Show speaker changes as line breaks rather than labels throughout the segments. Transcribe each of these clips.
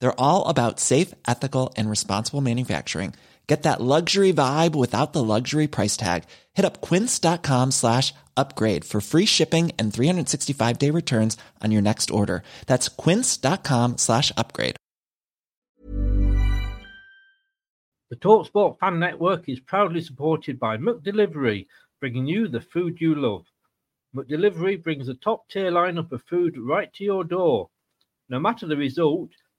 They're all about safe, ethical, and responsible manufacturing. Get that luxury vibe without the luxury price tag. Hit up quince.com slash upgrade for free shipping and 365 day returns on your next order. That's quince.com slash upgrade.
The TalkSport Fan Network is proudly supported by McDelivery, bringing you the food you love. McDelivery brings a top tier lineup of food right to your door. No matter the result,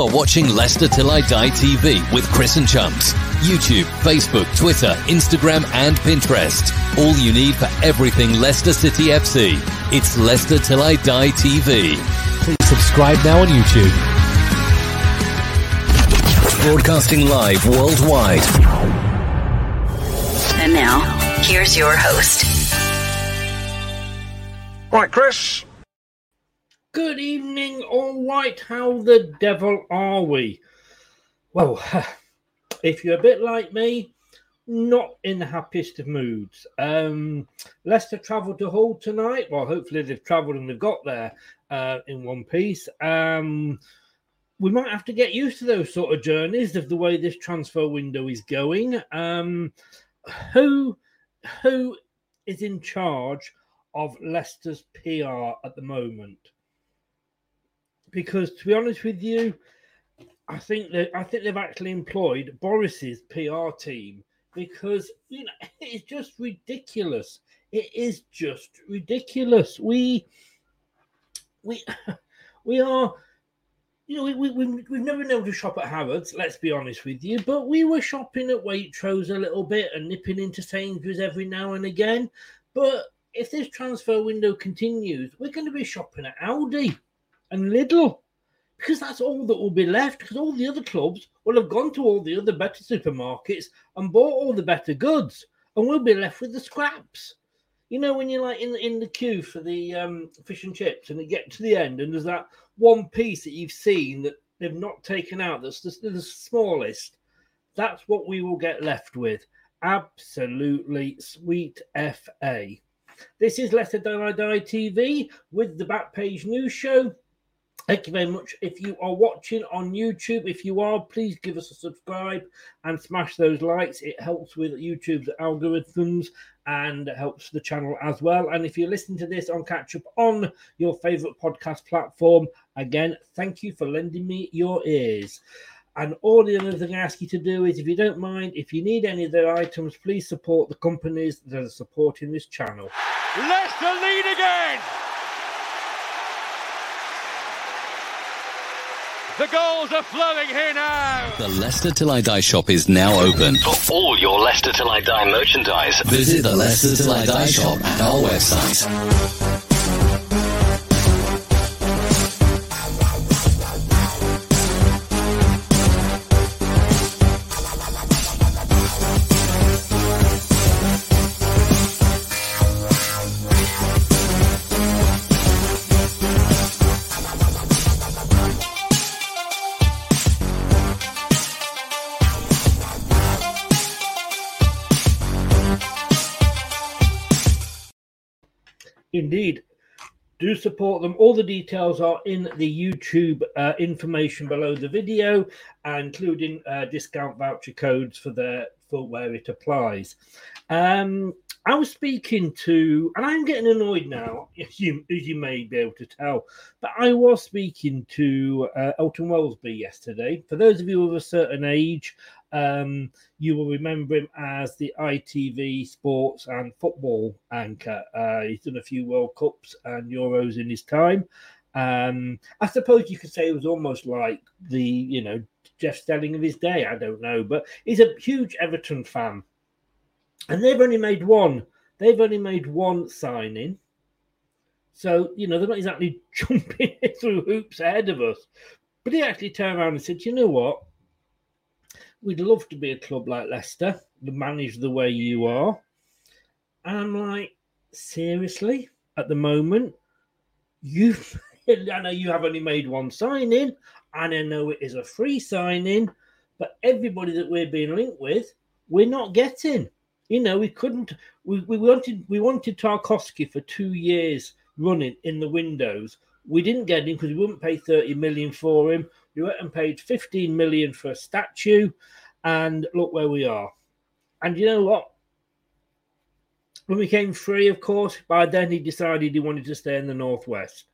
You are watching Leicester Till I Die TV with Chris and Chums. YouTube, Facebook, Twitter, Instagram, and Pinterest. All you need for everything Leicester City FC. It's Leicester Till I Die TV.
Please subscribe now on YouTube.
Broadcasting live worldwide.
And now, here's your host.
Right, Chris.
Good evening, all right. How the devil are we? Well, if you're a bit like me, not in the happiest of moods. Um, Leicester travelled to Hull tonight. Well, hopefully they've travelled and they've got there uh, in one piece. Um, we might have to get used to those sort of journeys of the way this transfer window is going. Um, who who is in charge of Leicester's PR at the moment? Because to be honest with you, I think that I think they've actually employed Boris's PR team because you know it's just ridiculous. It is just ridiculous. We we we are you know, we, we, we, we've never been able to shop at Harrods, let's be honest with you, but we were shopping at Waitrose a little bit and nipping into Sainsbury's every now and again. But if this transfer window continues, we're going to be shopping at Aldi and Lidl. Because that's all that will be left because all the other clubs will have gone to all the other better supermarkets and bought all the better goods and we'll be left with the scraps. You know when you're like in, in the queue for the um, fish and chips and you get to the end and there's that one piece that you've seen that they've not taken out that's the, the smallest that's what we will get left with. Absolutely sweet fa this is Leicester Die Die TV with the Backpage News Show Thank you very much. If you are watching on YouTube, if you are, please give us a subscribe and smash those likes. It helps with YouTube's algorithms and helps the channel as well. And if you're listening to this on catch up on your favorite podcast platform, again, thank you for lending me your ears. And all the other thing I ask you to do is, if you don't mind, if you need any of their items, please support the companies that are supporting this channel.
Leicester lead again. The goals are flowing here now.
The Leicester Till I Die shop is now open.
For all your Leicester Till I Die merchandise,
Visit the Leicester Till I Die shop at our website.
Indeed. Do support them. All the details are in the YouTube uh, information below the video, including uh, discount voucher codes for the for where it applies. Um, I was speaking to, and I'm getting annoyed now, as you, as you may be able to tell, but I was speaking to uh, Elton Welsby yesterday. For those of you of a certain age, um, you will remember him as the ITV sports and football anchor. Uh, he's done a few World Cups and Euros in his time. Um, I suppose you could say it was almost like the, you know, Jeff Stelling of his day. I don't know, but he's a huge Everton fan, and they've only made one. They've only made one signing. So, you know, they're not exactly jumping through hoops ahead of us. But he actually turned around and said, you know what? We'd love to be a club like Leicester, managed the way you are. And I'm like, seriously? At the moment, you've I know you have only made one signing, and I know it is a free signing, but everybody that we're being linked with, we're not getting. You know, we couldn't we, we wanted we wanted Tarkowski for two years running in the windows. We didn't get him because we wouldn't pay 30 million for him. We went and paid 15 million for a statue, and look where we are. And you know what? When we came free, of course, by then he decided he wanted to stay in the northwest.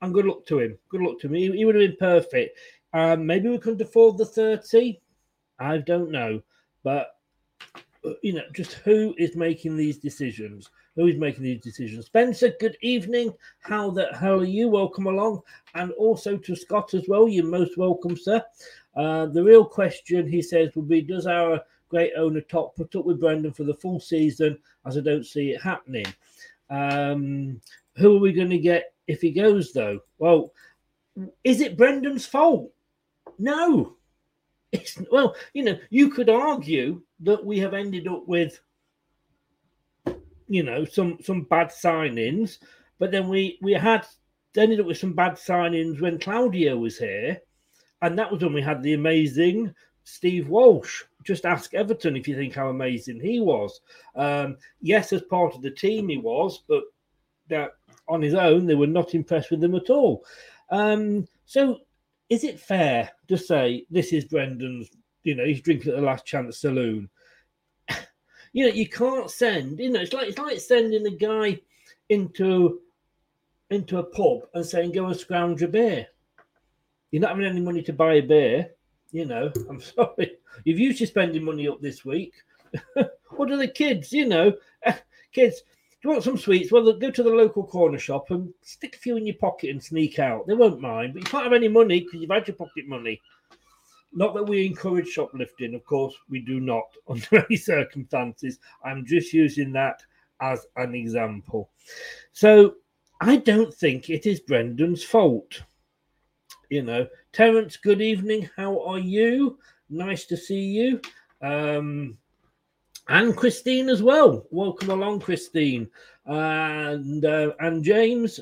And good luck to him. Good luck to me. He, he would have been perfect. Um, maybe we couldn't afford the 30. I don't know. But, you know, just who is making these decisions? Who is making these decisions? Spencer, good evening. How the hell are you? Welcome along. And also to Scott as well. You're most welcome, sir. Uh, the real question, he says, will be Does our great owner Top put up with Brendan for the full season? As I don't see it happening. Um, who are we going to get if he goes, though? Well, is it Brendan's fault? No. It's, well, you know, you could argue that we have ended up with, you know, some some bad signings, but then we we had ended up with some bad signings when Claudio was here, and that was when we had the amazing Steve Walsh. Just ask Everton if you think how amazing he was. Um, yes, as part of the team he was, but that on his own they were not impressed with him at all. Um, so, is it fair to say this is Brendan's? You know, he's drinking at the last chance saloon. you know, you can't send. You know, it's like it's like sending a guy into into a pub and saying, "Go and scrounge a beer." You're not having any money to buy a beer. You know, I'm sorry. You've used your spending money up this week. what are the kids? You know, kids. Do you want some sweets? Well, go to the local corner shop and stick a few in your pocket and sneak out. They won't mind, but you can't have any money because you've had your pocket money. Not that we encourage shoplifting, of course, we do not under any circumstances. I'm just using that as an example. So I don't think it is Brendan's fault. You know, Terence, good evening. How are you? Nice to see you. Um, and Christine as well. Welcome along, Christine. And uh, and James,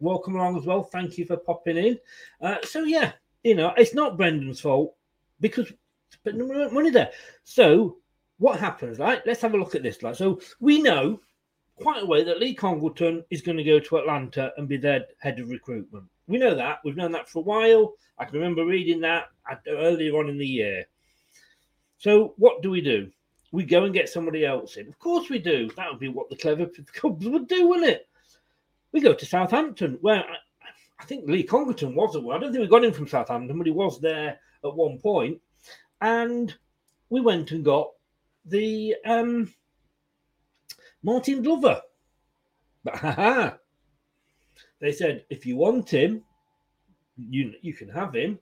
welcome along as well. Thank you for popping in. Uh, so yeah, you know, it's not Brendan's fault because but money there. So what happens? Right, let's have a look at this. Like, so we know quite a way that Lee Congerton is going to go to Atlanta and be their head of recruitment. We know that. We've known that for a while. I can remember reading that earlier on in the year. So what do we do? We go and get somebody else in. Of course we do. That would be what the clever clubs would do, wouldn't it? We go to Southampton, where I, I think Lee Congerton was I don't think we got him from Southampton, but he was there at one. And we went and got the um, Martin Glover. But they said, if you want him, you you can have him,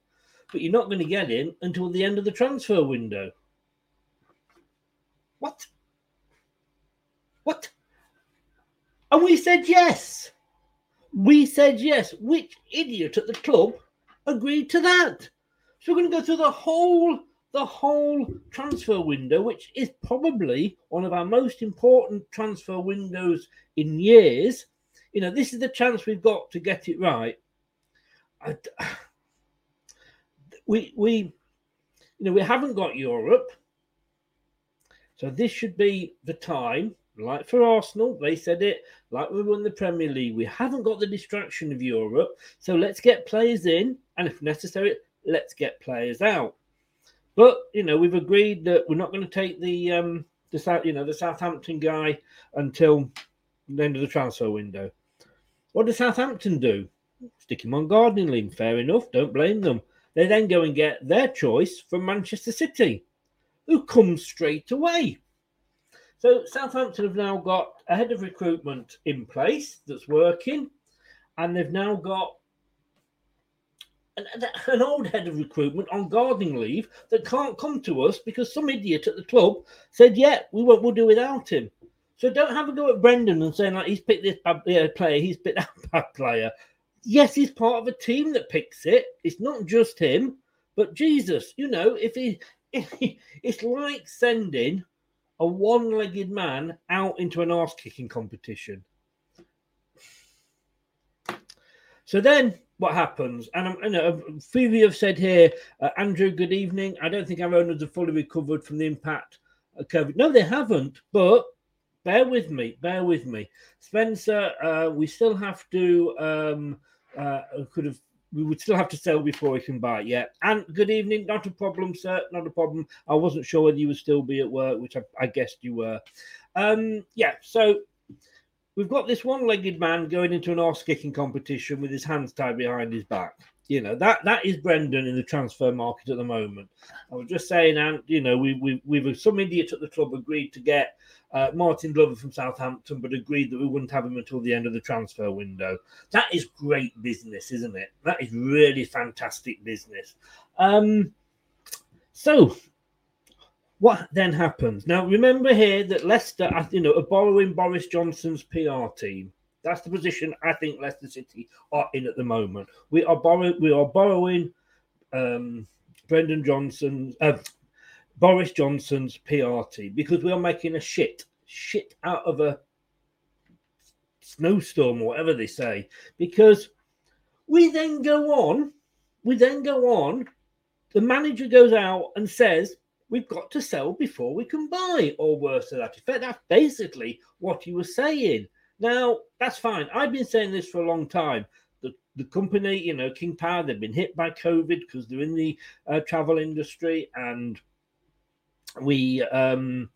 but you're not going to get him until the end of the transfer window. What? What? And we said yes. We said yes. Which idiot at the club agreed to that? So we're going to go through the whole the whole transfer window, which is probably one of our most important transfer windows in years. You know, this is the chance we've got to get it right. I, we we you know we haven't got Europe, so this should be the time. Like for Arsenal, they said it. Like we won the Premier League, we haven't got the distraction of Europe, so let's get players in, and if necessary, let's get players out. But you know, we've agreed that we're not going to take the um the South, you know, the Southampton guy until the end of the transfer window. What does Southampton do? Stick him on gardening leave. Fair enough. Don't blame them. They then go and get their choice from Manchester City, who comes straight away. So Southampton have now got a head of recruitment in place that's working, and they've now got an, an, old head of recruitment on gardening leave that can't come to us because some idiot at the club said, "Yeah, we won't. We'll do without him." So don't have a go at Brendan and saying like he's picked this bad player, he's picked that bad player. Yes, he's part of a team that picks it. It's not just him, but Jesus, you know, if he, if he it's like sending a one-legged man out into an arse-kicking competition. So then what happens? And I'm, you know, you have said here, uh, Andrew, good evening. I don't think our owners have fully recovered from the impact of COVID. No, they haven't, but bear with me, bear with me. Spencer, uh, we still have to, um, uh, could have, we would still have to sell before we can buy. Yeah. And good evening. Not a problem, sir. Not a problem. I wasn't sure whether you would still be at work, which I, I guessed you were. Um, yeah. So we've got this one-legged man going into an arse-kicking competition with his hands tied behind his back. You know that that is Brendan in the transfer market at the moment. I was just saying, and you know, we we we've some idiot at the club agreed to get uh, Martin Glover from Southampton, but agreed that we wouldn't have him until the end of the transfer window. That is great business, isn't it? That is really fantastic business. Um, so, what then happens? Now, remember here that Leicester, you know, are borrowing Boris Johnson's PR team. That's the position I think Leicester City are in at the moment. We are borrowing. We are borrowing um, Brendan Johnson, uh, Boris Johnson's PR team because we are making a shit, shit out of a snowstorm or whatever they say. Because we then go on, we then go on, the manager goes out and says, We've got to sell before we can buy, or worse to that effect. That's basically what he was saying. Now, that's fine. I've been saying this for a long time the, the company, you know, King Power, they've been hit by COVID because they're in the uh, travel industry and we um,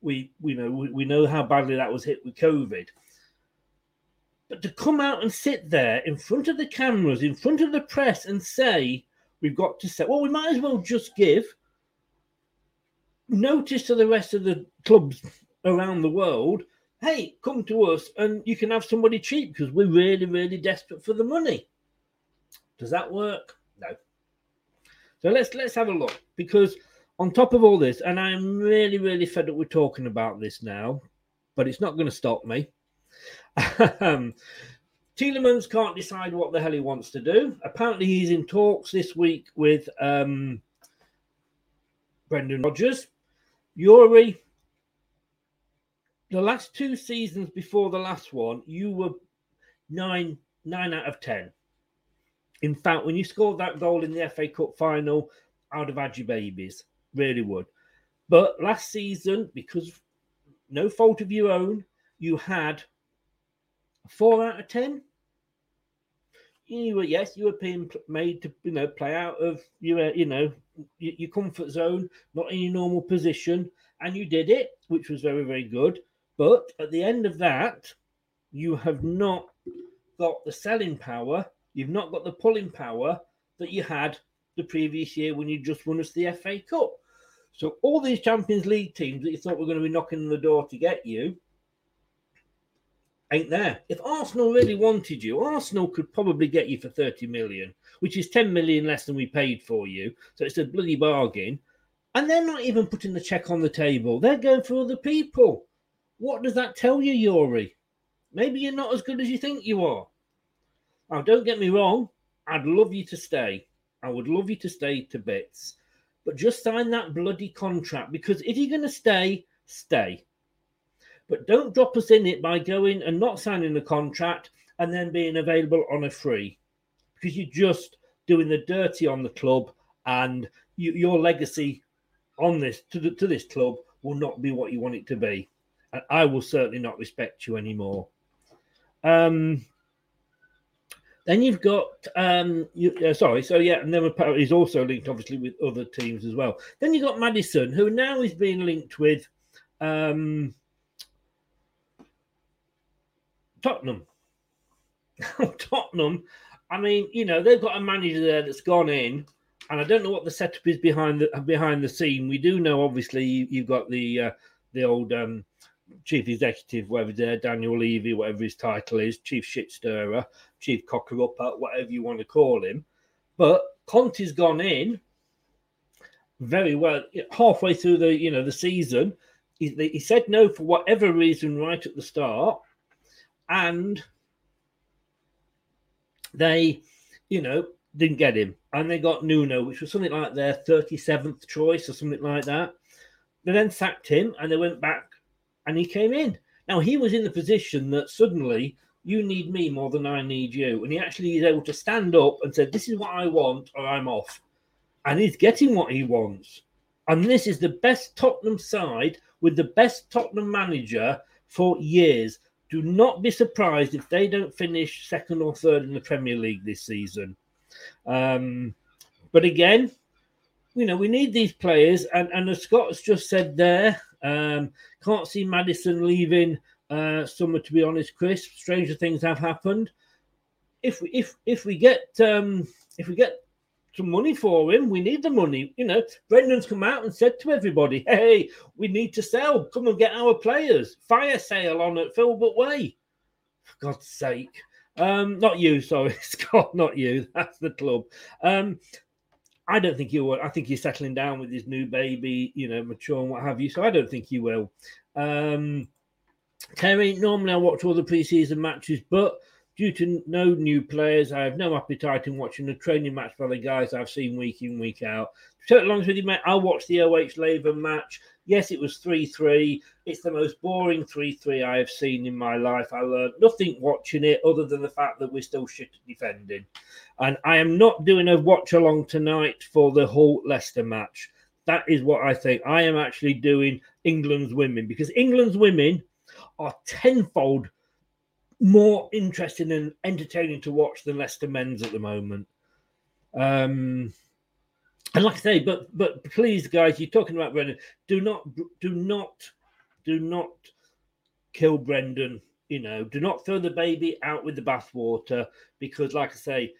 we we know we, we know how badly that was hit with COVID. But to come out and sit there in front of the cameras, in front of the press, and say we've got to sell, well, we might as well just give notice to the rest of the clubs around the world. Hey, come to us and you can have somebody cheap because we're really, really desperate for the money. Does that work? No. So let's let's have a look because on top of all this, and I'm really, really fed up with talking about this now, but it's not going to stop me. Tielemans can't decide what the hell he wants to do. Apparently, he's in talks this week with um, Brendan Rodgers. Youri, the last two seasons before the last one, you were nine nine out of ten. In fact, when you scored that goal in the FA Cup final, I'd have had your babies really would. But last season, because no fault of your own, you had four out of ten. You were yes, you were being made to you know play out of your you know your comfort zone, not in your normal position, and you did it, which was very very good. But at the end of that, you have not got the selling power, you've not got the pulling power that you had the previous year when you just won us the FA Cup. So all these Champions League teams that you thought were going to be knocking on the door to get you ain't there. If Arsenal really wanted you, Arsenal could probably get you for 30 million, which is 10 million less than we paid for you. So it's a bloody bargain. And they're not even putting the check on the table. They're going for other people. What does that tell you, Youri? Maybe you're not as good as you think you are. Now, don't get me wrong. I'd love you to stay. I would love you to stay to bits. But just sign that bloody contract because if you're going to stay, stay. But don't drop us in it by going and not signing the contract and then being available on a free because you're just doing the dirty on the club and you, your legacy on this to, the, to this club will not be what you want it to be. And I will certainly not respect you anymore. Um, then you've got um, you, uh, sorry, so yeah, and then he's also linked obviously with other teams as well. Then you've got Madison, who now is being linked with um, Tottenham. Tottenham, I mean, you know, they've got a manager there that's gone in, and I don't know what the setup is behind the behind the scene. We do know, obviously, you, have got the uh, the old um, chief executive, whatever there, Daniel Levy, whatever his title is, chief shit stirrer, chief cocker upper, whatever you want to call him. But Conte's gone in very well halfway through the you know the season. He, he said no for whatever reason right at the start and they, you know, didn't get him, and they got Nuno, which was something like their thirty-seventh choice or something like that. They then sacked him, and they went back, and he came in. Now he was in the position that suddenly you need me more than I need you, and he actually is able to stand up and say, "This is what I want, or I'm off," and he's getting what he wants. And this is the best Tottenham side with the best Tottenham manager for years do not be surprised if they don't finish second or third in the Premier League this season. Um, but again, you know, we need these players, and, and as Scott's just said there, um, can't see Madison leaving uh, summer. To be honest, Chris, stranger things have happened. If we if if we get um, if we get some money for him. We need the money. You know, Brendan's come out and said to everybody, hey, we need to sell. Come and get our players. Fire sale on at Filbert Way. For God's sake. Um, not you, sorry, Scott, not you. That's the club. Um, I don't think you will. I think he's settling down with his new baby, you know, mature and what have you. So I don't think you will. Um, Terry, normally I watch all the preseason matches, but Due to no new players, I have no appetite in watching a training match by the guys I've seen week in, week out. To be honest with you, mate, I watched the OH Leuven match. Yes, it was 3 3. It's the most boring 3 3 I have seen in my life. I learned nothing watching it other than the fact that we're still shit defending. And I am not doing a watch along tonight for the Hull Leicester match. That is what I think. I am actually doing England's women because England's women are tenfold more interesting and entertaining to watch than Leicester men's at the moment. Um, and like I say, but but please, guys, you're talking about Brendan. Do not, do not, do not kill Brendan. You know, do not throw the baby out with the bathwater because, like I say,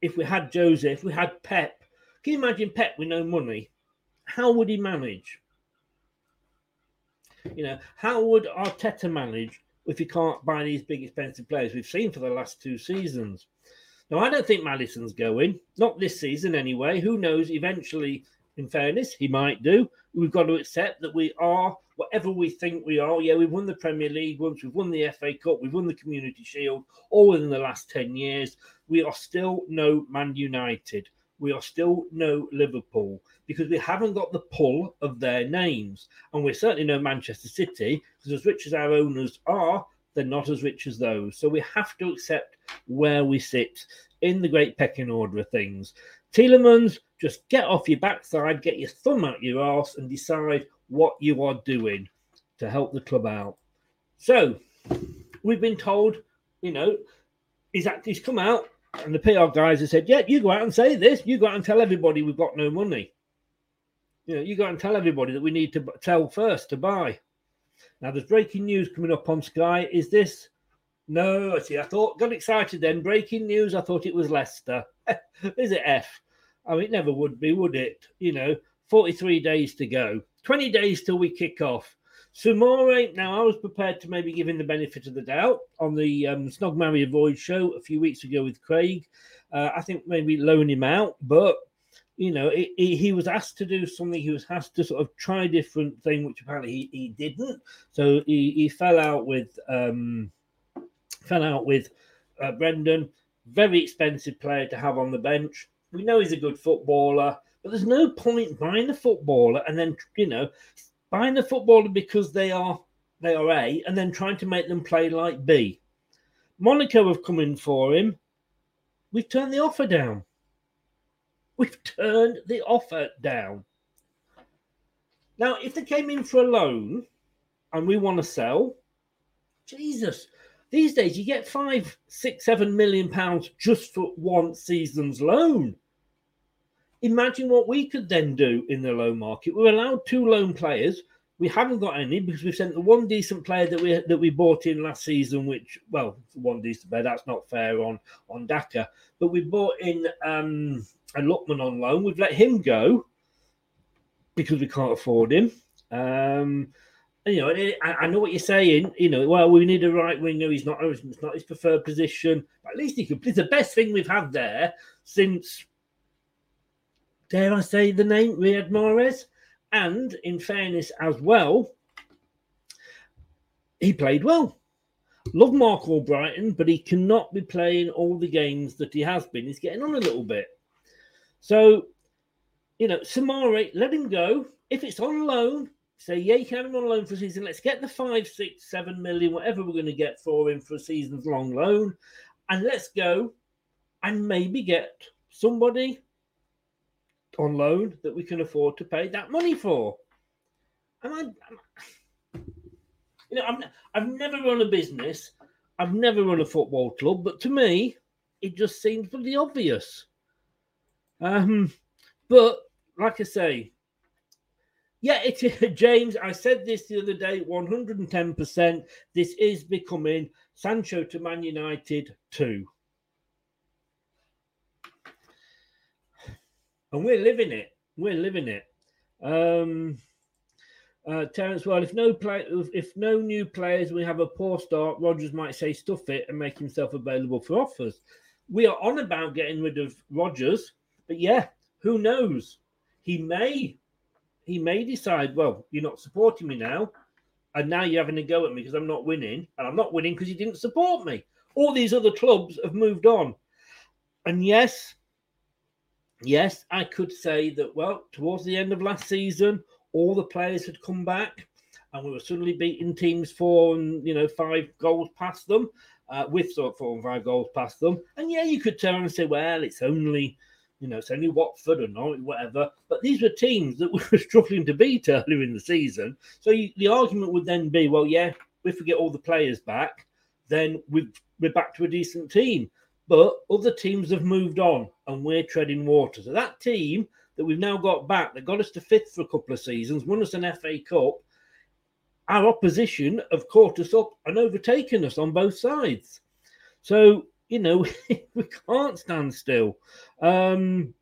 if we had Joseph, we had Pep, can you imagine Pep with no money? How would he manage? You know, how would Arteta manage if you can't buy these big expensive players we've seen for the last two seasons. Now, I don't think Madison's going, not this season anyway. Who knows? Eventually, in fairness, he might do. We've got to accept that we are whatever we think we are. Yeah, we've won the Premier League once, we've won the FA Cup, we've won the Community Shield, all within the last 10 years. We are still no Man United. We are still no Liverpool because we haven't got the pull of their names. And we're certainly no Manchester City because, as rich as our owners are, they're not as rich as those. So we have to accept where we sit in the great pecking order of things. Tielemans, just get off your backside, get your thumb out your ass, and decide what you are doing to help the club out. So we've been told, you know, he's, he's come out and the PR guys have said, "Yeah, you go out and say this. You go out and tell everybody we've got no money. You know, you go out and tell everybody that we need to tell first to buy." Now, there's breaking news coming up on Sky. Is this? No, I see, I thought got excited then. Breaking news. I thought it was Leicester. Is it F? I mean, it never would be, would it? You know, 43 days to go, 20 days till we kick off. Soumaré, now I was prepared to maybe give him the benefit of the doubt on the um, Snog Marry Avoid show a few weeks ago with Craig. Uh, I think maybe loan him out, but you know, it, it, he was asked to do something. He was asked to sort of try a different thing, which apparently he, he didn't. So he, he fell out with um, fell out with uh, Brendan. Very expensive player to have on the bench. We know he's a good footballer, but there's no point buying a footballer and then you know buying a footballer because they are they are A, and then trying to make them play like B. Monaco have come in for him. We've turned the offer down. We've turned the offer down. Now, if they came in for a loan and we want to sell, Jesus, these days you get five, six, seven million pounds just for one season's loan. Imagine what we could then do in the loan market. We're allowed two loan players. We haven't got any because we've sent the one decent player that we that we bought in last season, which well, one decent player, that's not fair on on Daka. But we bought in um a Lookman on loan. We've let him go because we can't afford him. Um you know, I, I, know what you're saying. You know, well, we need a right winger. He's not. It's not his preferred position. But at least he could. It's the best thing we've had there since dare I say the name, Riyad Mahrez. And in fairness as well, he played well. Love Marc Albrighton, but he cannot be playing all the games that he has been. He's getting on a little bit. So, you know, Soumaré, let him go. If it's on loan, say, yeah, you can have him on loan for a season. Let's get the five, six, seven million, whatever we're going to get for him for a season's long loan. And let's go and maybe get somebody on loan that we can afford to pay that money for. And I, I'm, you know, I'm, I've never run a business, I've never run a football club, but to me, it just seems pretty obvious. Um, but like I say, yeah, it James. I said this the other day 110%. This is becoming Sancho to Man United 2. And we're living it. We're living it. Um, uh, Terence, well, if no play, if, no new players, we have a poor start. Rodgers might say stuff it and make himself available for offers. We are on about getting rid of Rodgers, but yeah, who knows? He may, he may decide. Well, you're not supporting me now, and now you're having a go at me because I'm not winning, and I'm not winning because you didn't support me. All these other clubs have moved on, and yes, yes, I could say that, well, towards the end of last season, all the players had come back and we were suddenly beating teams four and, you know, five goals past them, uh, with sort of four and five goals past them. And yeah, you could turn and say, well, it's only, you know, it's only Watford or not, whatever. But these were teams that we were struggling to beat earlier in the season. So you, the argument would then be, well, yeah, if we get all the players back, then we we're back to a decent team. But other teams have moved on and we're treading water. So that team that we've now got back, that got us to fifth for a couple of seasons, won us an FA Cup, our opposition have caught us up and overtaken us on both sides. So, you know, we can't stand still. Um,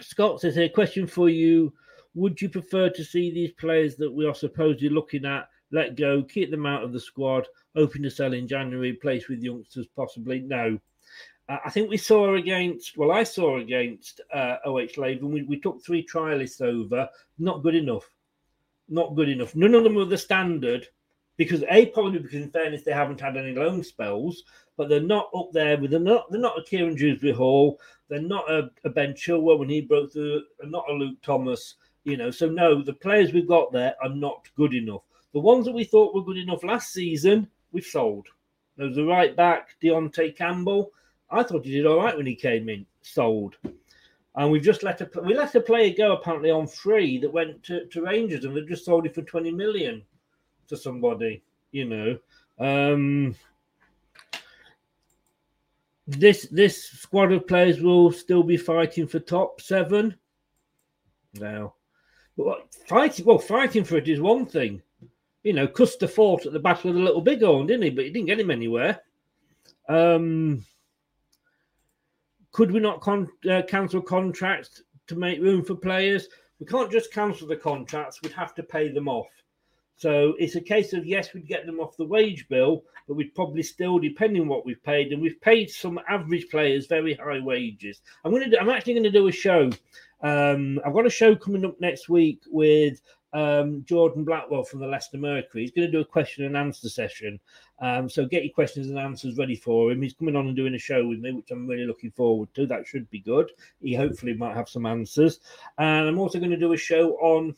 Scott says here, question for you. Would you prefer to see these players that we are supposedly looking at let go, keep them out of the squad, hoping to sell in January, place with youngsters possibly? No. Uh, I think we saw against, well, I saw against uh, OH Leuven, we, we took three trialists over. Not good enough. Not good enough. None of them were the standard because A, probably because in fairness, they haven't had any loan spells, but they're not up there with, they're not, they're not a Kiernan Dewsbury Hall. They're not a, a Ben Chilwell when he broke through, not a Luke Thomas, you know. So, no, the players we've got there are not good enough. The ones that we thought were good enough last season, we've sold. There's the right back, Deontay Campbell. I thought he did all right when he came in, sold. And we've just let a we let a player go apparently on free that went to, to Rangers and they've just sold it for 20 million to somebody, you know. Um this this squad of players will still be fighting for top seven. Now, but fighting well, fighting for it is one thing. You know, Custer fought at the Battle of the Little Bighorn, didn't he? But he didn't get him anywhere. Um, could we not con- uh, cancel contracts to make room for players? We can't just cancel the contracts. We'd have to pay them off. So it's a case of yes, we'd get them off the wage bill, but we'd probably still, depending what we've paid, and we've paid some average players very high wages. I'm going to, I'm actually going to do a show. Um, I've got a show coming up next week with um, Jordan Blackwell from the Leicester Mercury. He's going to do a question and answer session. Um, so get your questions and answers ready for him. He's coming on and doing a show with me, which I'm really looking forward to. That should be good. He hopefully might have some answers. And I'm also going to do a show on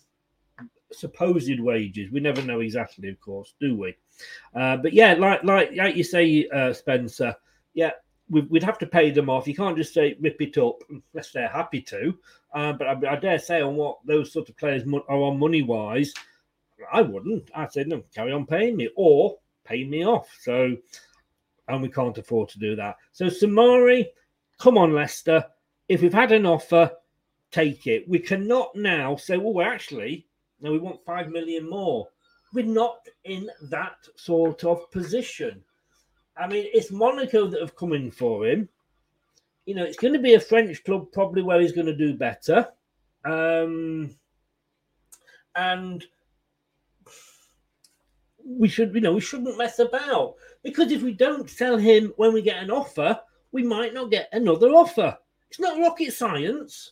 supposed wages. We never know exactly, of course, do we? Uh, but yeah, like like like you say, uh, Spencer. Yeah, we'd have to pay them off. You can't just say rip it up unless they're happy to. Uh, but I, I, dare say on what those sort of players are on money wise, I wouldn't. I'd say no, carry on paying me or pay me off. So, and we can't afford to do that. So Soumaré, come on, Leicester. If we've had an offer, take it. We cannot now say, well, we're actually, no, we want five million more. We're not in that sort of position. I mean, it's Monaco that have come in for him. You know, it's going to be a French club probably where he's going to do better. Um, and we should, you know, we shouldn't mess about because if we don't sell him when we get an offer, we might not get another offer. It's not rocket science.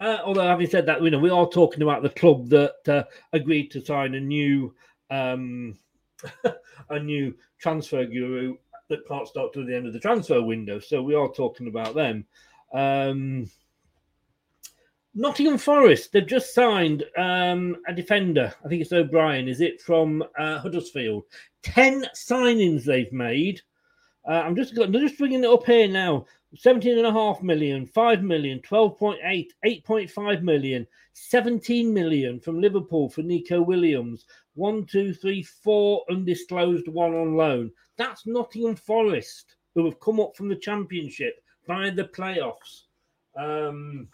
Uh, although, having said that, you know, we are talking about the club that uh, agreed to sign a new um, a new transfer guru that can't start till the end of the transfer window. So we are talking about them. Um, Nottingham Forest, they've just signed um, a defender. I think it's O'Brien, is it, from uh, Huddersfield? 10 signings they've made. Uh, I'm just I'm just bringing it up here now. 17.5 million, 5 million, 12.8, 8.5 million, 17 million from Liverpool for Neco Williams, one, two, three, four undisclosed, one on loan. That's Nottingham Forest, who have come up from the Championship via the playoffs. Um,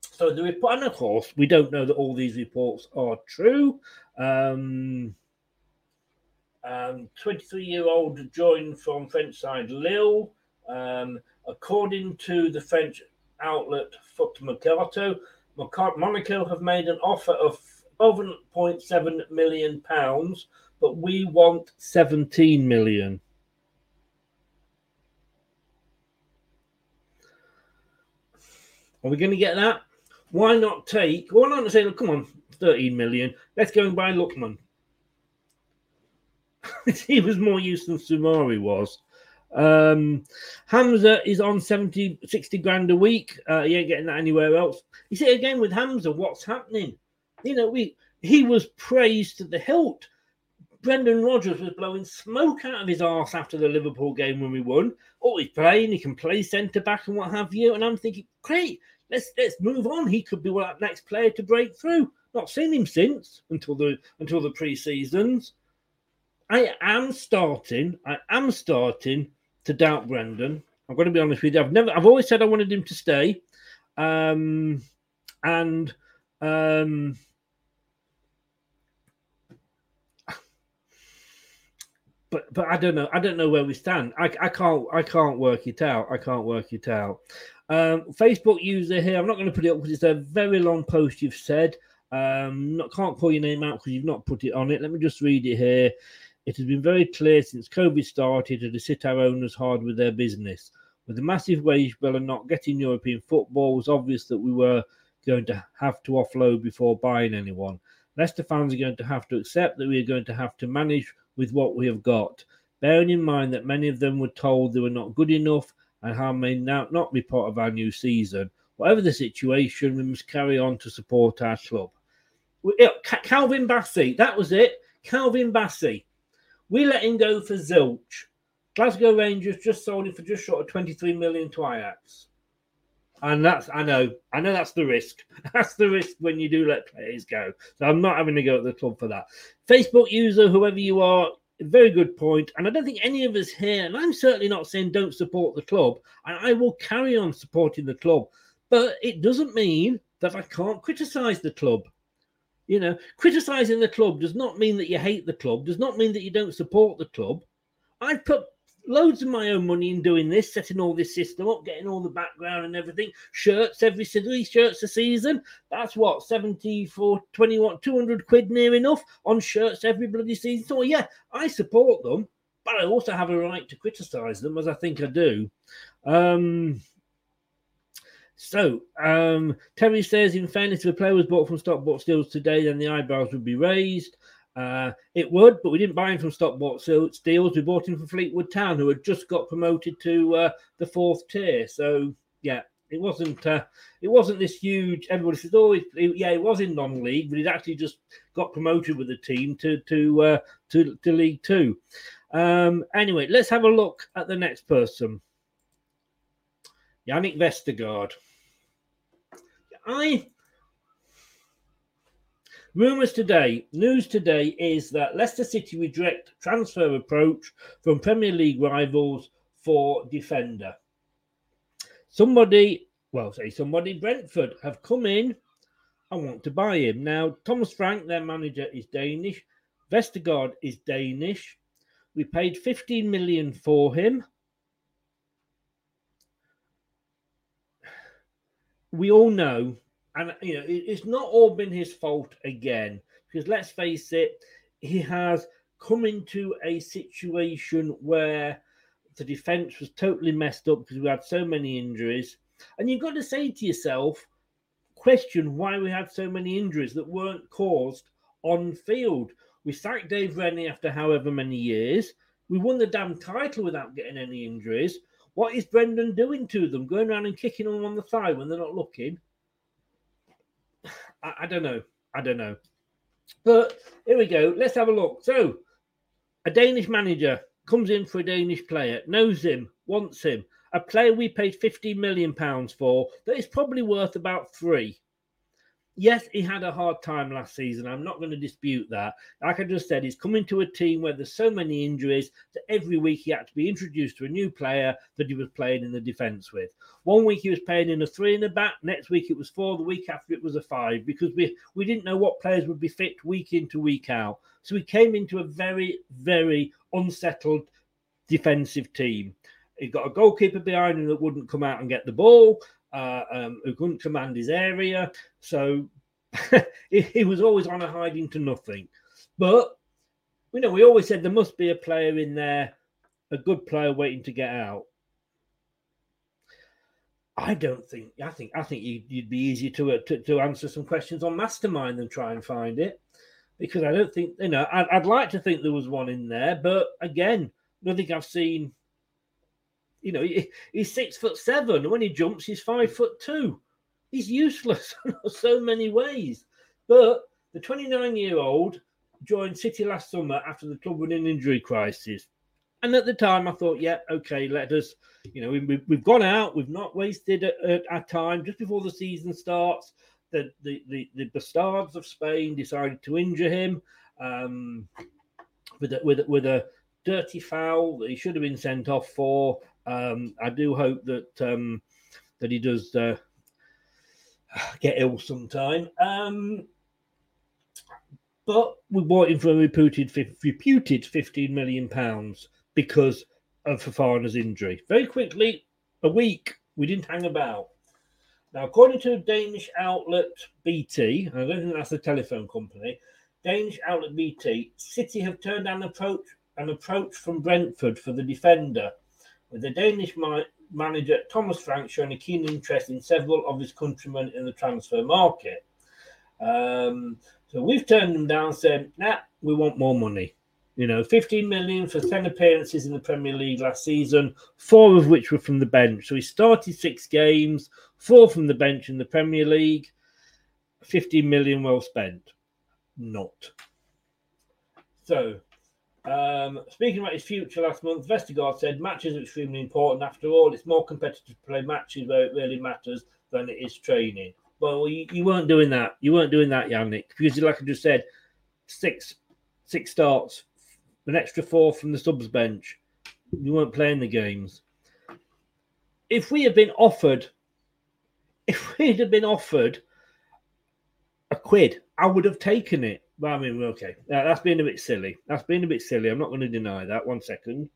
so the report, and of course, we don't know that all these reports are true. Um, um, 23 year old joined from French side Lille. Um, according to the French outlet Foot Mercato, Monaco have made an offer of 12.7 million pounds, but we want 17 million. Are we going to get that? Why not take? Why not say, come on, 13 million. Let's go and buy Lookman. he was more use than Soumaré was. Um, Hamza is on 70, 60 grand a week. Uh, he ain't getting that anywhere else. You see, again with Hamza, what's happening? You know, we he was praised to the hilt. Brendan Rodgers was blowing smoke out of his arse after the Liverpool game when we won. Oh, he's playing, he can play centre back and what have you. And I'm thinking, great, let's let's move on. He could be that next player to break through. Not seen him since until the until the pre-seasons. I am starting, I am starting to doubt Brendan. I'm going to be honest with you. I've never, I've always said I wanted him to stay, um, and um, but but I don't know. I don't know where we stand. I, I can't I can't work it out. I can't work it out. Um, Facebook user here. I'm not going to put it up because it's a very long post you've said. Um, not, can't call your name out because you've not put it on it. Let me just read it here. It has been very clear since COVID started to hit our owners hard with their business. With the massive wage bill and not getting European football, it was obvious that we were going to have to offload before buying anyone. Leicester fans are going to have to accept that we are going to have to manage with what we have got, bearing in mind that many of them were told they were not good enough and how may now not be part of our new season. Whatever the situation, we must carry on to support our club. Calvin Bassey, that was it. Calvin Bassey. We let him go for zilch. Glasgow Rangers just sold him for just short of 23 million to Ajax. And that's, I know, I know that's the risk. That's the risk when you do let players go. So I'm not having to go at the club for that. Facebook user, whoever you are, very good point. And I don't think any of us here, and I'm certainly not saying don't support the club, and I will carry on supporting the club, but it doesn't mean that I can't criticize the club. You know, criticizing the club does not mean that you hate the club, does not mean that you don't support the club. I've put loads of my own money in doing this, setting all this system up, getting all the background and everything. Shirts every three shirts a season. That's what 70 for 21, 200 quid near enough on shirts every bloody season. So yeah, I support them, but I also have a right to criticize them as I think I do. Um, so, um, Terry says, in fairness, if a player was bought from Stockport Steels today, then the eyebrows would be raised. Uh, it would, but we didn't buy him from Stockport Steels. We bought him from Fleetwood Town, who had just got promoted to uh, the fourth tier. So yeah, it wasn't uh, it wasn't this huge. Everybody says, "Oh, yeah, it was in non-league, but it actually just got promoted with the team to to uh, to, to League Two. Um, anyway, let's have a look at the next person, Yannick Vestergaard. I Rumours today, news today is that Leicester City reject transfer approach from Premier League rivals for defender. Somebody, well, say somebody, Brentford have come in and want to buy him. Now, Thomas Frank, their manager, is Danish. Vestergaard is Danish. We paid 15 million for him. We all know and you know it's not all been his fault again because let's face it he has come into a situation where the defense was totally messed up because we had so many injuries. And you've got to say to yourself question why we had so many injuries that weren't caused on field. We sacked dave rennie after however many years. We won the damn title without getting any injuries. What is brendan doing to them going around and kicking them on the thigh when they're not looking I, I don't know. I don't know. But here we go. Let's have a look. So, a Danish manager comes in for a Danish player, knows him, wants him. A player we paid 50 million pounds for that is probably worth about three yes, he had a hard time last season. I'm not going to dispute that. Like I just said, he's coming to a team where there's so many injuries that every week he had to be introduced to a new player that he was playing in the defence with. One week he was playing in a three in the back, next week it was four, the week after it was a five, because we, we didn't know what players would be fit week in to week out. So he came into a very, very unsettled defensive team. He got a goalkeeper behind him that wouldn't come out and get the ball uh, um, who couldn't command his area. So he, he, was always on a hiding to nothing. But you know, we always said there must be a player in there, a good player waiting to get out. I don't think. I think. I think you'd, you'd be easier to, uh, to, to answer some questions on Mastermind than try and find it, because I don't think you know. I'd, I'd like to think there was one in there, but again, nothing I've seen you know, he, he's six foot seven. When he jumps, he's five foot two. He's useless in so many ways. But the 29 year old joined City last summer after the club were in injury crisis. And at the time, I thought, yeah, okay, let us, you know, we, have gone out, we've not wasted our time just before the season starts. The, the, the, the bastards of Spain decided to injure him um, with, a, with, a, with a dirty foul that he should have been sent off for. Um, I do hope that um, that he does uh, get ill sometime. Um, but we bought him for a reputed, reputed 15 million pounds because of Fofana's injury. Very quickly, a week, we didn't hang about. Now, according to Danish outlet BT, I don't think that's a telephone company, Danish outlet BT, City have turned down an approach, an approach from Brentford for the defender with the Danish ma- manager Thomas Frank showing a keen interest in several of his countrymen in the transfer market. Um, so we've turned them down, said, nah, we want more money. You know, 15 million for 10 appearances in the Premier League last season, four of which were from the bench. So he started six games, four from the bench in the Premier League, 15 million well spent. Not. So um, speaking about his future last month, Vestergaard said matches are extremely important. After all, it's more competitive to play matches where it really matters than it is training. Well, you, you weren't doing that. You weren't doing that, Yannick, because like I just said, six six starts an extra four from the subs bench. You weren't playing the games. If we had been offered, if we'd have been offered a quid, I would have taken it. But I mean, okay, that's been a bit silly. That's been a bit silly. I'm not going to deny that. One second.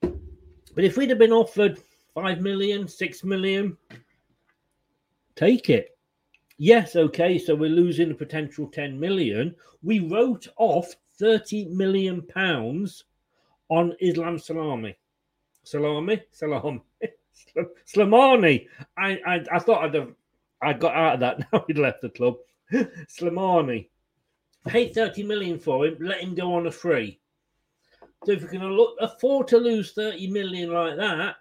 But if we'd have been offered five million, six million, take it. Yes, okay, so we're losing a potential 10 million. We wrote off 30 million pounds on Islam Salami. Salami? Salami. Slimani. I, I I thought I'd have I got out of that now he'd left the club. Slimani. Paid 30 million for him, let him go on a free. So if we can afford to lose 30 million like that,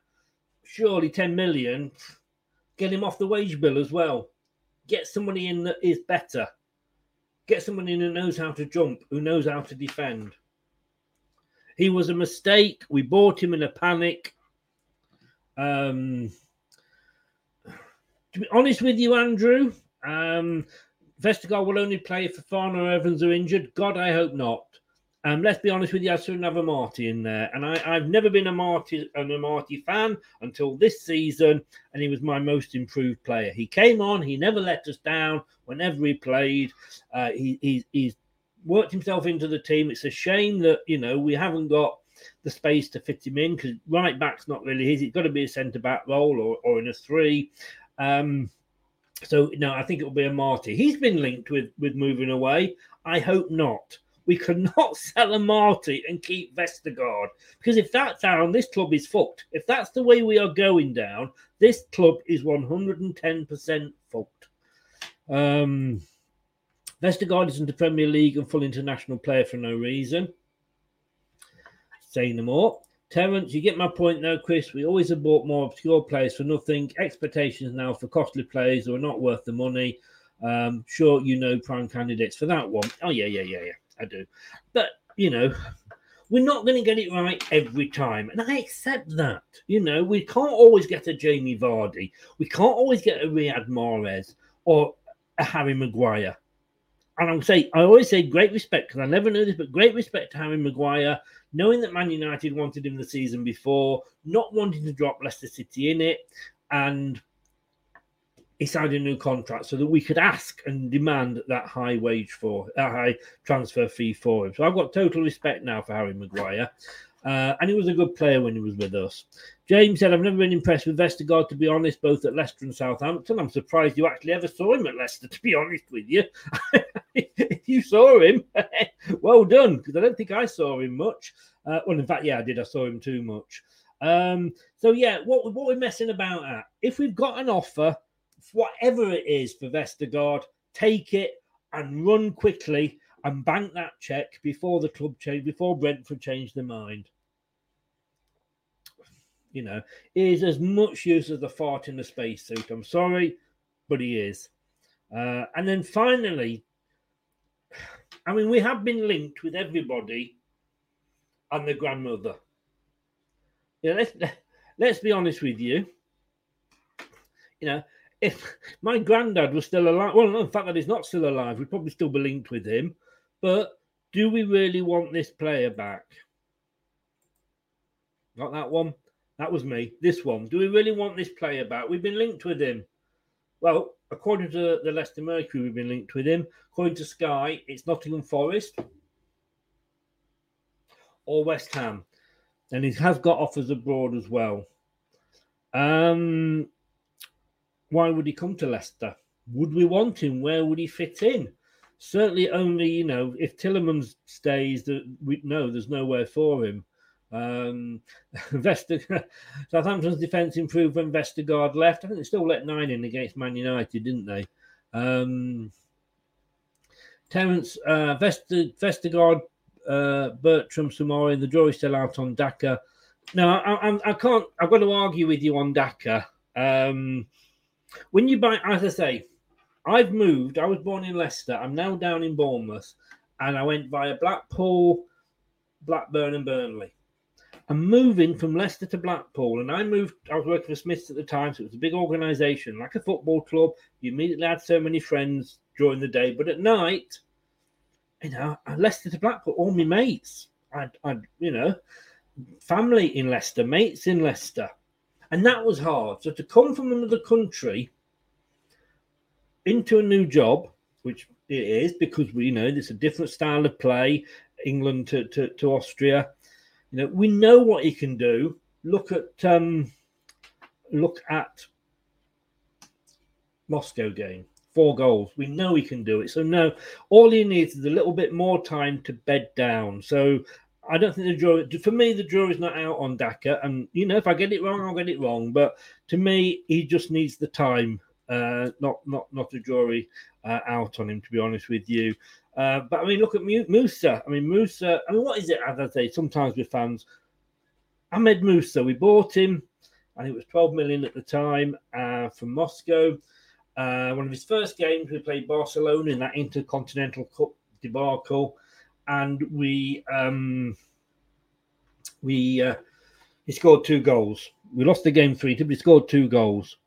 surely 10 million, get him off the wage bill as well. Get somebody in that is better. Get someone in who knows how to jump, who knows how to defend. He was a mistake. We bought him in a panic. Um, to be honest with you, Andrew, um, Vestergaard will only play if Fofana or Evans are injured. God, I hope not. Um, let's be honest with you, I should have Amartey in there. And I, have never been Amartey an Amartey fan until this season, and he was my most improved player. He came on, he never let us down whenever he played. Uh, he, he, he's worked himself into the team. It's a shame that, you know, we haven't got the space to fit him in because right back's not really his. It's got to be a centre back role or, or in a three. Um, so no, I think it will be Amartey. He's been linked with with moving away. I hope not. We cannot sell Amartey and keep Vestergaard because if that's down, this club is fucked. If that's the way we are going down, this club is 110% fucked. Um, Vestergaard isn't a Premier League and full international player for no reason. Say no more. Terence, you get my point though, Chris. We always have bought more obscure players for nothing. Expectations now for costly players are not worth the money. Um, sure, you know prime candidates for that one. Oh, yeah, yeah, yeah, yeah, I do. But, you know, we're not going to get it right every time. And I accept that. You know, we can't always get a Jamie Vardy. We can't always get a Riyad Mahrez or a Harry Maguire. And I'll say, I always say great respect because I never knew this, but great respect to Harry Maguire knowing that Man United wanted him the season before, not wanting to drop Leicester City in it, and he signed a new contract so that we could ask and demand that high wage for that high transfer fee for him. So I've got total respect now for Harry Maguire. Uh, and he was a good player when he was with us. James said, I've never been impressed with Vestergaard, to be honest, both at Leicester and Southampton. I'm surprised you actually ever saw him at Leicester, to be honest with you. if you saw him, well done, because I don't think I saw him much. Uh, well, in fact, yeah, I did. I saw him too much. Um, so, yeah, what, what we're messing about at, if we've got an offer, whatever it is for Vestergaard, take it and run quickly and bank that check before the club change, before Brentford changed their mind. You know, he is as much use as the fart in the spacesuit. I'm sorry, but he is. Uh, and then finally, I mean, we have been linked with everybody and the grandmother. Yeah, let's let's be honest with you. You know, if my granddad was still alive, well, the fact that he's not still alive, we'd probably still be linked with him. But do we really want this player back? Not that one. That was me. This one. Do we really want this player back? We've been linked with him. Well, according to the Leicester Mercury, we've been linked with him. According to Sky, it's Nottingham Forest or West Ham. And he has got offers abroad as well. Um, why would he come to Leicester? Would we want him? Where would he fit in? Certainly only you know if Tielemans stays, that we know there's nowhere for him. Um, Vester, Southampton's defence improved when Vestergaard left. I think they still let nine in against Man United, didn't they? Um, Terence uh, Vester, Vestergaard, uh, Bertrand Soumaré, the jury's still out on Daka. No, I, I, I, can't. I've got to argue with you on Daka. Um, when you buy, as I say, I've moved. I was born in Leicester. I'm now down in Bournemouth, and I went via Blackpool, Blackburn, and Burnley. I'm moving from Leicester to Blackpool, and I moved. I was working for Smiths at the time, so it was a big organisation, like a football club. You immediately had so many friends during the day, but at night, you know, Leicester to Blackpool, all my mates. I'd, I'd, you know, family in Leicester, mates in Leicester, and that was hard. So to come from another country into a new job, which it is because we you know it's a different style of play, England to, to, to Austria. You know, we know what he can do. Look at um, look at Moscow game. Four goals. We know he can do it. So no, all he needs is a little bit more time to bed down. So I don't think the draw. For me, the draw is not out on Daka. And you know, if I get it wrong, I'll get it wrong. But to me, he just needs the time, uh, not not not a jury uh, out on him. To be honest with you, uh, but I mean, look at Musa. I mean, Musa. I mean, what is it? As I say, sometimes with fans, Ahmed Musa. We bought him. and it was 12 million at the time uh, from Moscow. Uh, one of his first games, we played Barcelona in that Intercontinental Cup debacle, and we um, we he scored two goals. We lost the game three, but he scored two goals,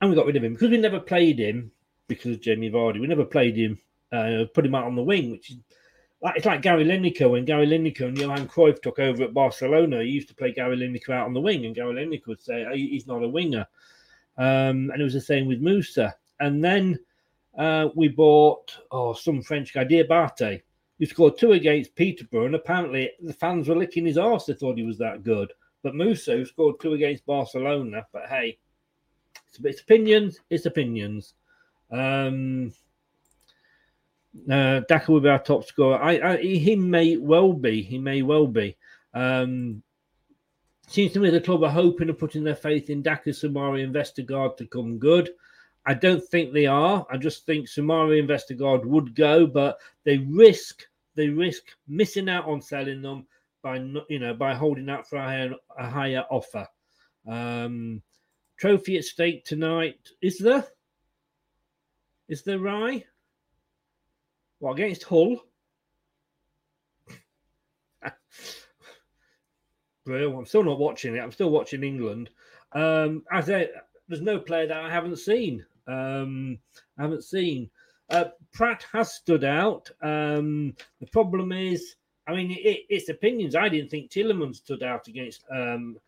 and we got rid of him because we never played him because of Jamie Vardy. We never played him, uh, put him out on the wing, which is like it's like Gary Lineker when Gary Lineker and Johan Cruyff took over at Barcelona. He used to play Gary Lineker out on the wing, and Gary Lineker would say he's not a winger. Um, and it was the same with Musa. And then uh, we bought oh some French guy, Diabate, who scored two against Peterborough, and apparently the fans were licking his arse. They thought he was that good. But Musa, who scored two against Barcelona, but hey, it's, it's opinions. It's opinions. Um, uh, Daka will be our top scorer. I, I, he may well be. He may well be. Um, Seems to me the club are hoping and putting their faith in Daka, Soumaré, and to come good. I don't think they are. I just think Soumaré and would go, but they risk they risk missing out on selling them by you know by holding out for a higher, a higher offer. Um, trophy at stake tonight. Is there? Is there Rye? Well, against Hull. Bro, I'm still not watching it. I'm still watching England. Um, as a, there's no player that I haven't seen. Um, I haven't seen. Uh, Praet has stood out. Um, the problem is, I mean, it, it's opinions. I didn't think Tielemans stood out against um,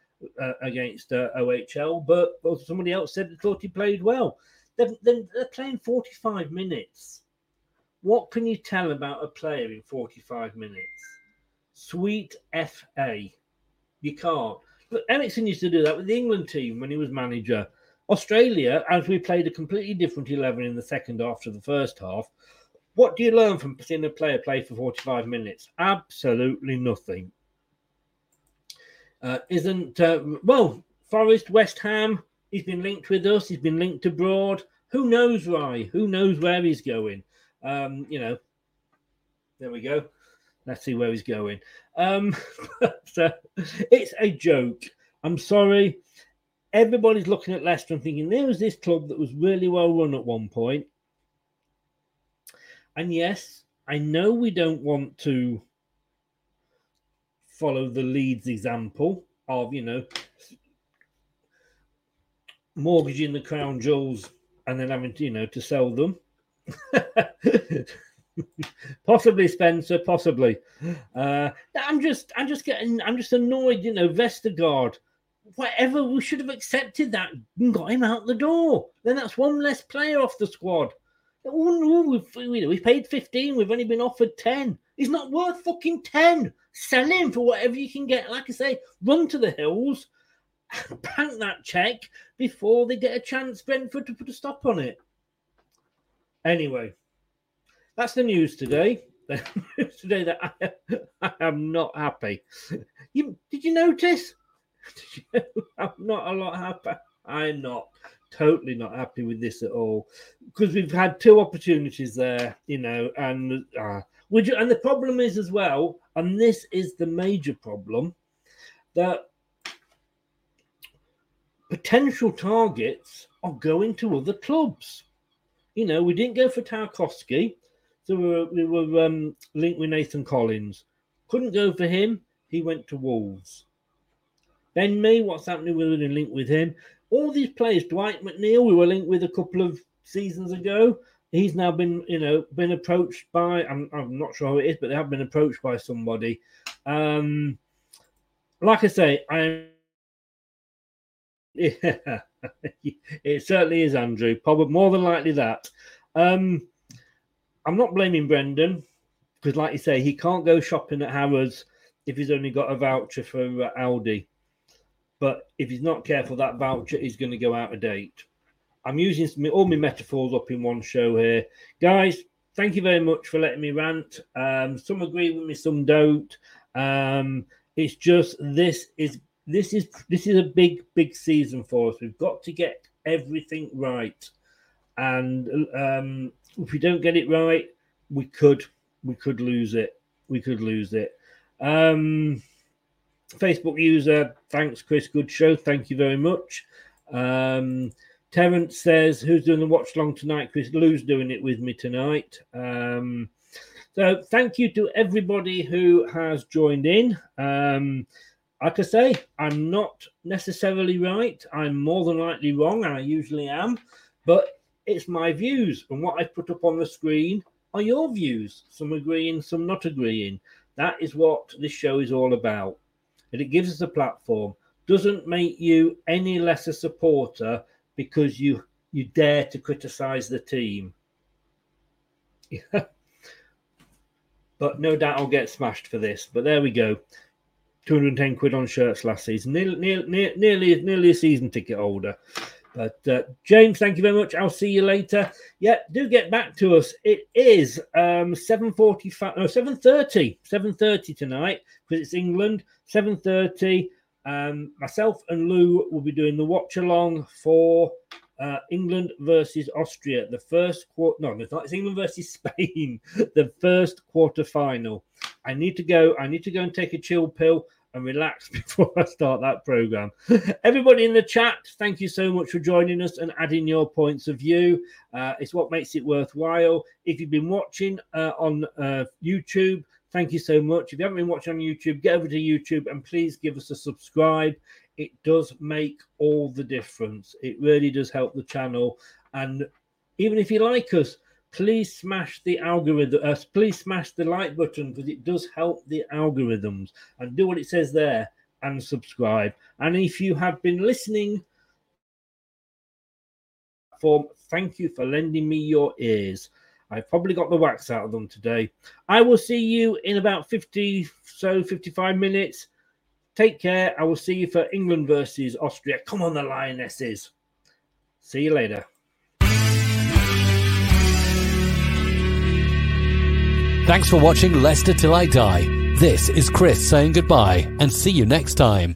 uh, against uh, OHL, but somebody else said they thought he played well. They're, they're playing 45 minutes. What can you tell about a player in 45 minutes? Sweet FA. You can't. But Eriksson used to do that with the England team when he was manager. Australia, as we played a completely different 11 in the second half to the first half, what do you learn from seeing a player play for 45 minutes? Absolutely nothing. Uh, isn't, uh, well, Forest, West Ham, he's been linked with us, he's been linked abroad. Who knows, why? Who knows where he's going? Um, you know, there we go. Let's see where he's going. Um, so it's a joke. I'm sorry. Everybody's looking at Leicester and thinking there was this club that was really well run at one point. And yes, I know we don't want to follow the Leeds example of, you know, mortgaging the crown jewels and then having to, you know, to sell them. possibly Spencer, possibly. Uh, I'm just, I'm just getting, I'm just annoyed. You know, Vestergaard, whatever. We should have accepted that and got him out the door. Then that's one less player off the squad. we've, we paid 15. We've only been offered 10. He's not worth fucking 10. Sell him for whatever you can get. Like I say, run to the hills, bank that check before they get a chance, Brentford, to put a stop on it. Anyway, that's the news today. The news today that I, I, am not happy. You did you notice? I'm not a lot happy. I'm not totally not happy with this at all because we've had two opportunities there, you know, and uh, would you? And the problem is as well, and this is the major problem that potential targets are going to other clubs. You know, we didn't go for Tarkowski. So we were, we were um, linked with Nathan Collins. Couldn't go for him. He went to Wolves. Ben Mee, what's happening? We were linked with him. All these players, Dwight McNeil, we were linked with a couple of seasons ago. He's now been, you know, been approached by. I'm, I'm not sure who it is, but they have been approached by somebody. Um, like I say, I'm. Yeah, it certainly is Andrew. Probably more than likely that. Um, I'm not blaming Brendan because, like you say, he can't go shopping at Harrods if he's only got a voucher for uh, Aldi. But if he's not careful, that voucher is going to go out of date. I'm using all my metaphors up in one show here. Guys, thank you very much for letting me rant. Um, some agree with me, some don't. Um, it's just this is this is this is a big big season for us. We've got to get everything right, and um, if we don't get it right, we could we could lose it. We could lose it. Um, Facebook user, thanks, Chris. Good show. Thank you very much. Um, Terence says, Who's doing the watch long tonight? Chris Lou's doing it with me tonight. Um, so thank you to everybody who has joined in. Um, like I say, I'm not necessarily right. I'm more than likely wrong, and I usually am. But it's my views, and what I put up on the screen are your views. Some agreeing, some not agreeing. That is what this show is all about. And it gives us a platform. Doesn't make you any less a supporter because you you dare to criticize the team. but no doubt I'll get smashed for this. But there we go. 210 quid on shirts last season. Nearly, nearly, nearly, nearly a season ticket holder. But uh, James, thank you very much. I'll see you later. Yeah, do get back to us. It is um 7:45 no 7:30. 7:30 tonight because it's England. 7:30. Um, myself and Lou will be doing the watch along for uh, England versus Austria. The first quarter, no, it's not. It's England versus Spain. the first quarter final. I need to go. I need to go and take a chill pill and relax before I start that program. Everybody in the chat, thank you so much for joining us and adding your points of view. Uh, it's what makes it worthwhile. If you've been watching uh, on uh, YouTube, thank you so much. If you haven't been watching on YouTube, get over to YouTube and please give us a subscribe. It does make all the difference. It really does help the channel. And even if you like us, please smash the algorithm uh, please smash the like button because it does help the algorithms and do what it says there and subscribe and if you have been listening for thank you for lending me your ears i've probably got the wax out of them today. I will see you in about 50 so 55 minutes. Take care. I will see you for england versus austria. Come on the lionesses. See you later.
Thanks for watching Leicester Till I Die. This is Chris saying goodbye and see you next time.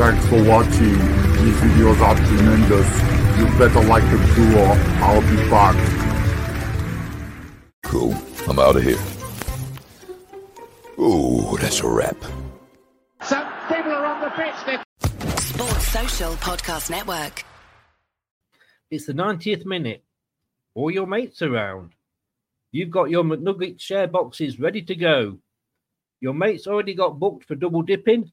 Thanks for watching. These videos are tremendous. You better like them too or I'll be back.
Cool. I'm out of here. Ooh, that's a wrap.
Some people are on the pitch.
Sports Social Podcast Network.
It's the 90th minute. All your mates around. You've got your McNugget share boxes ready to go. Your mates already got booked for double dipping,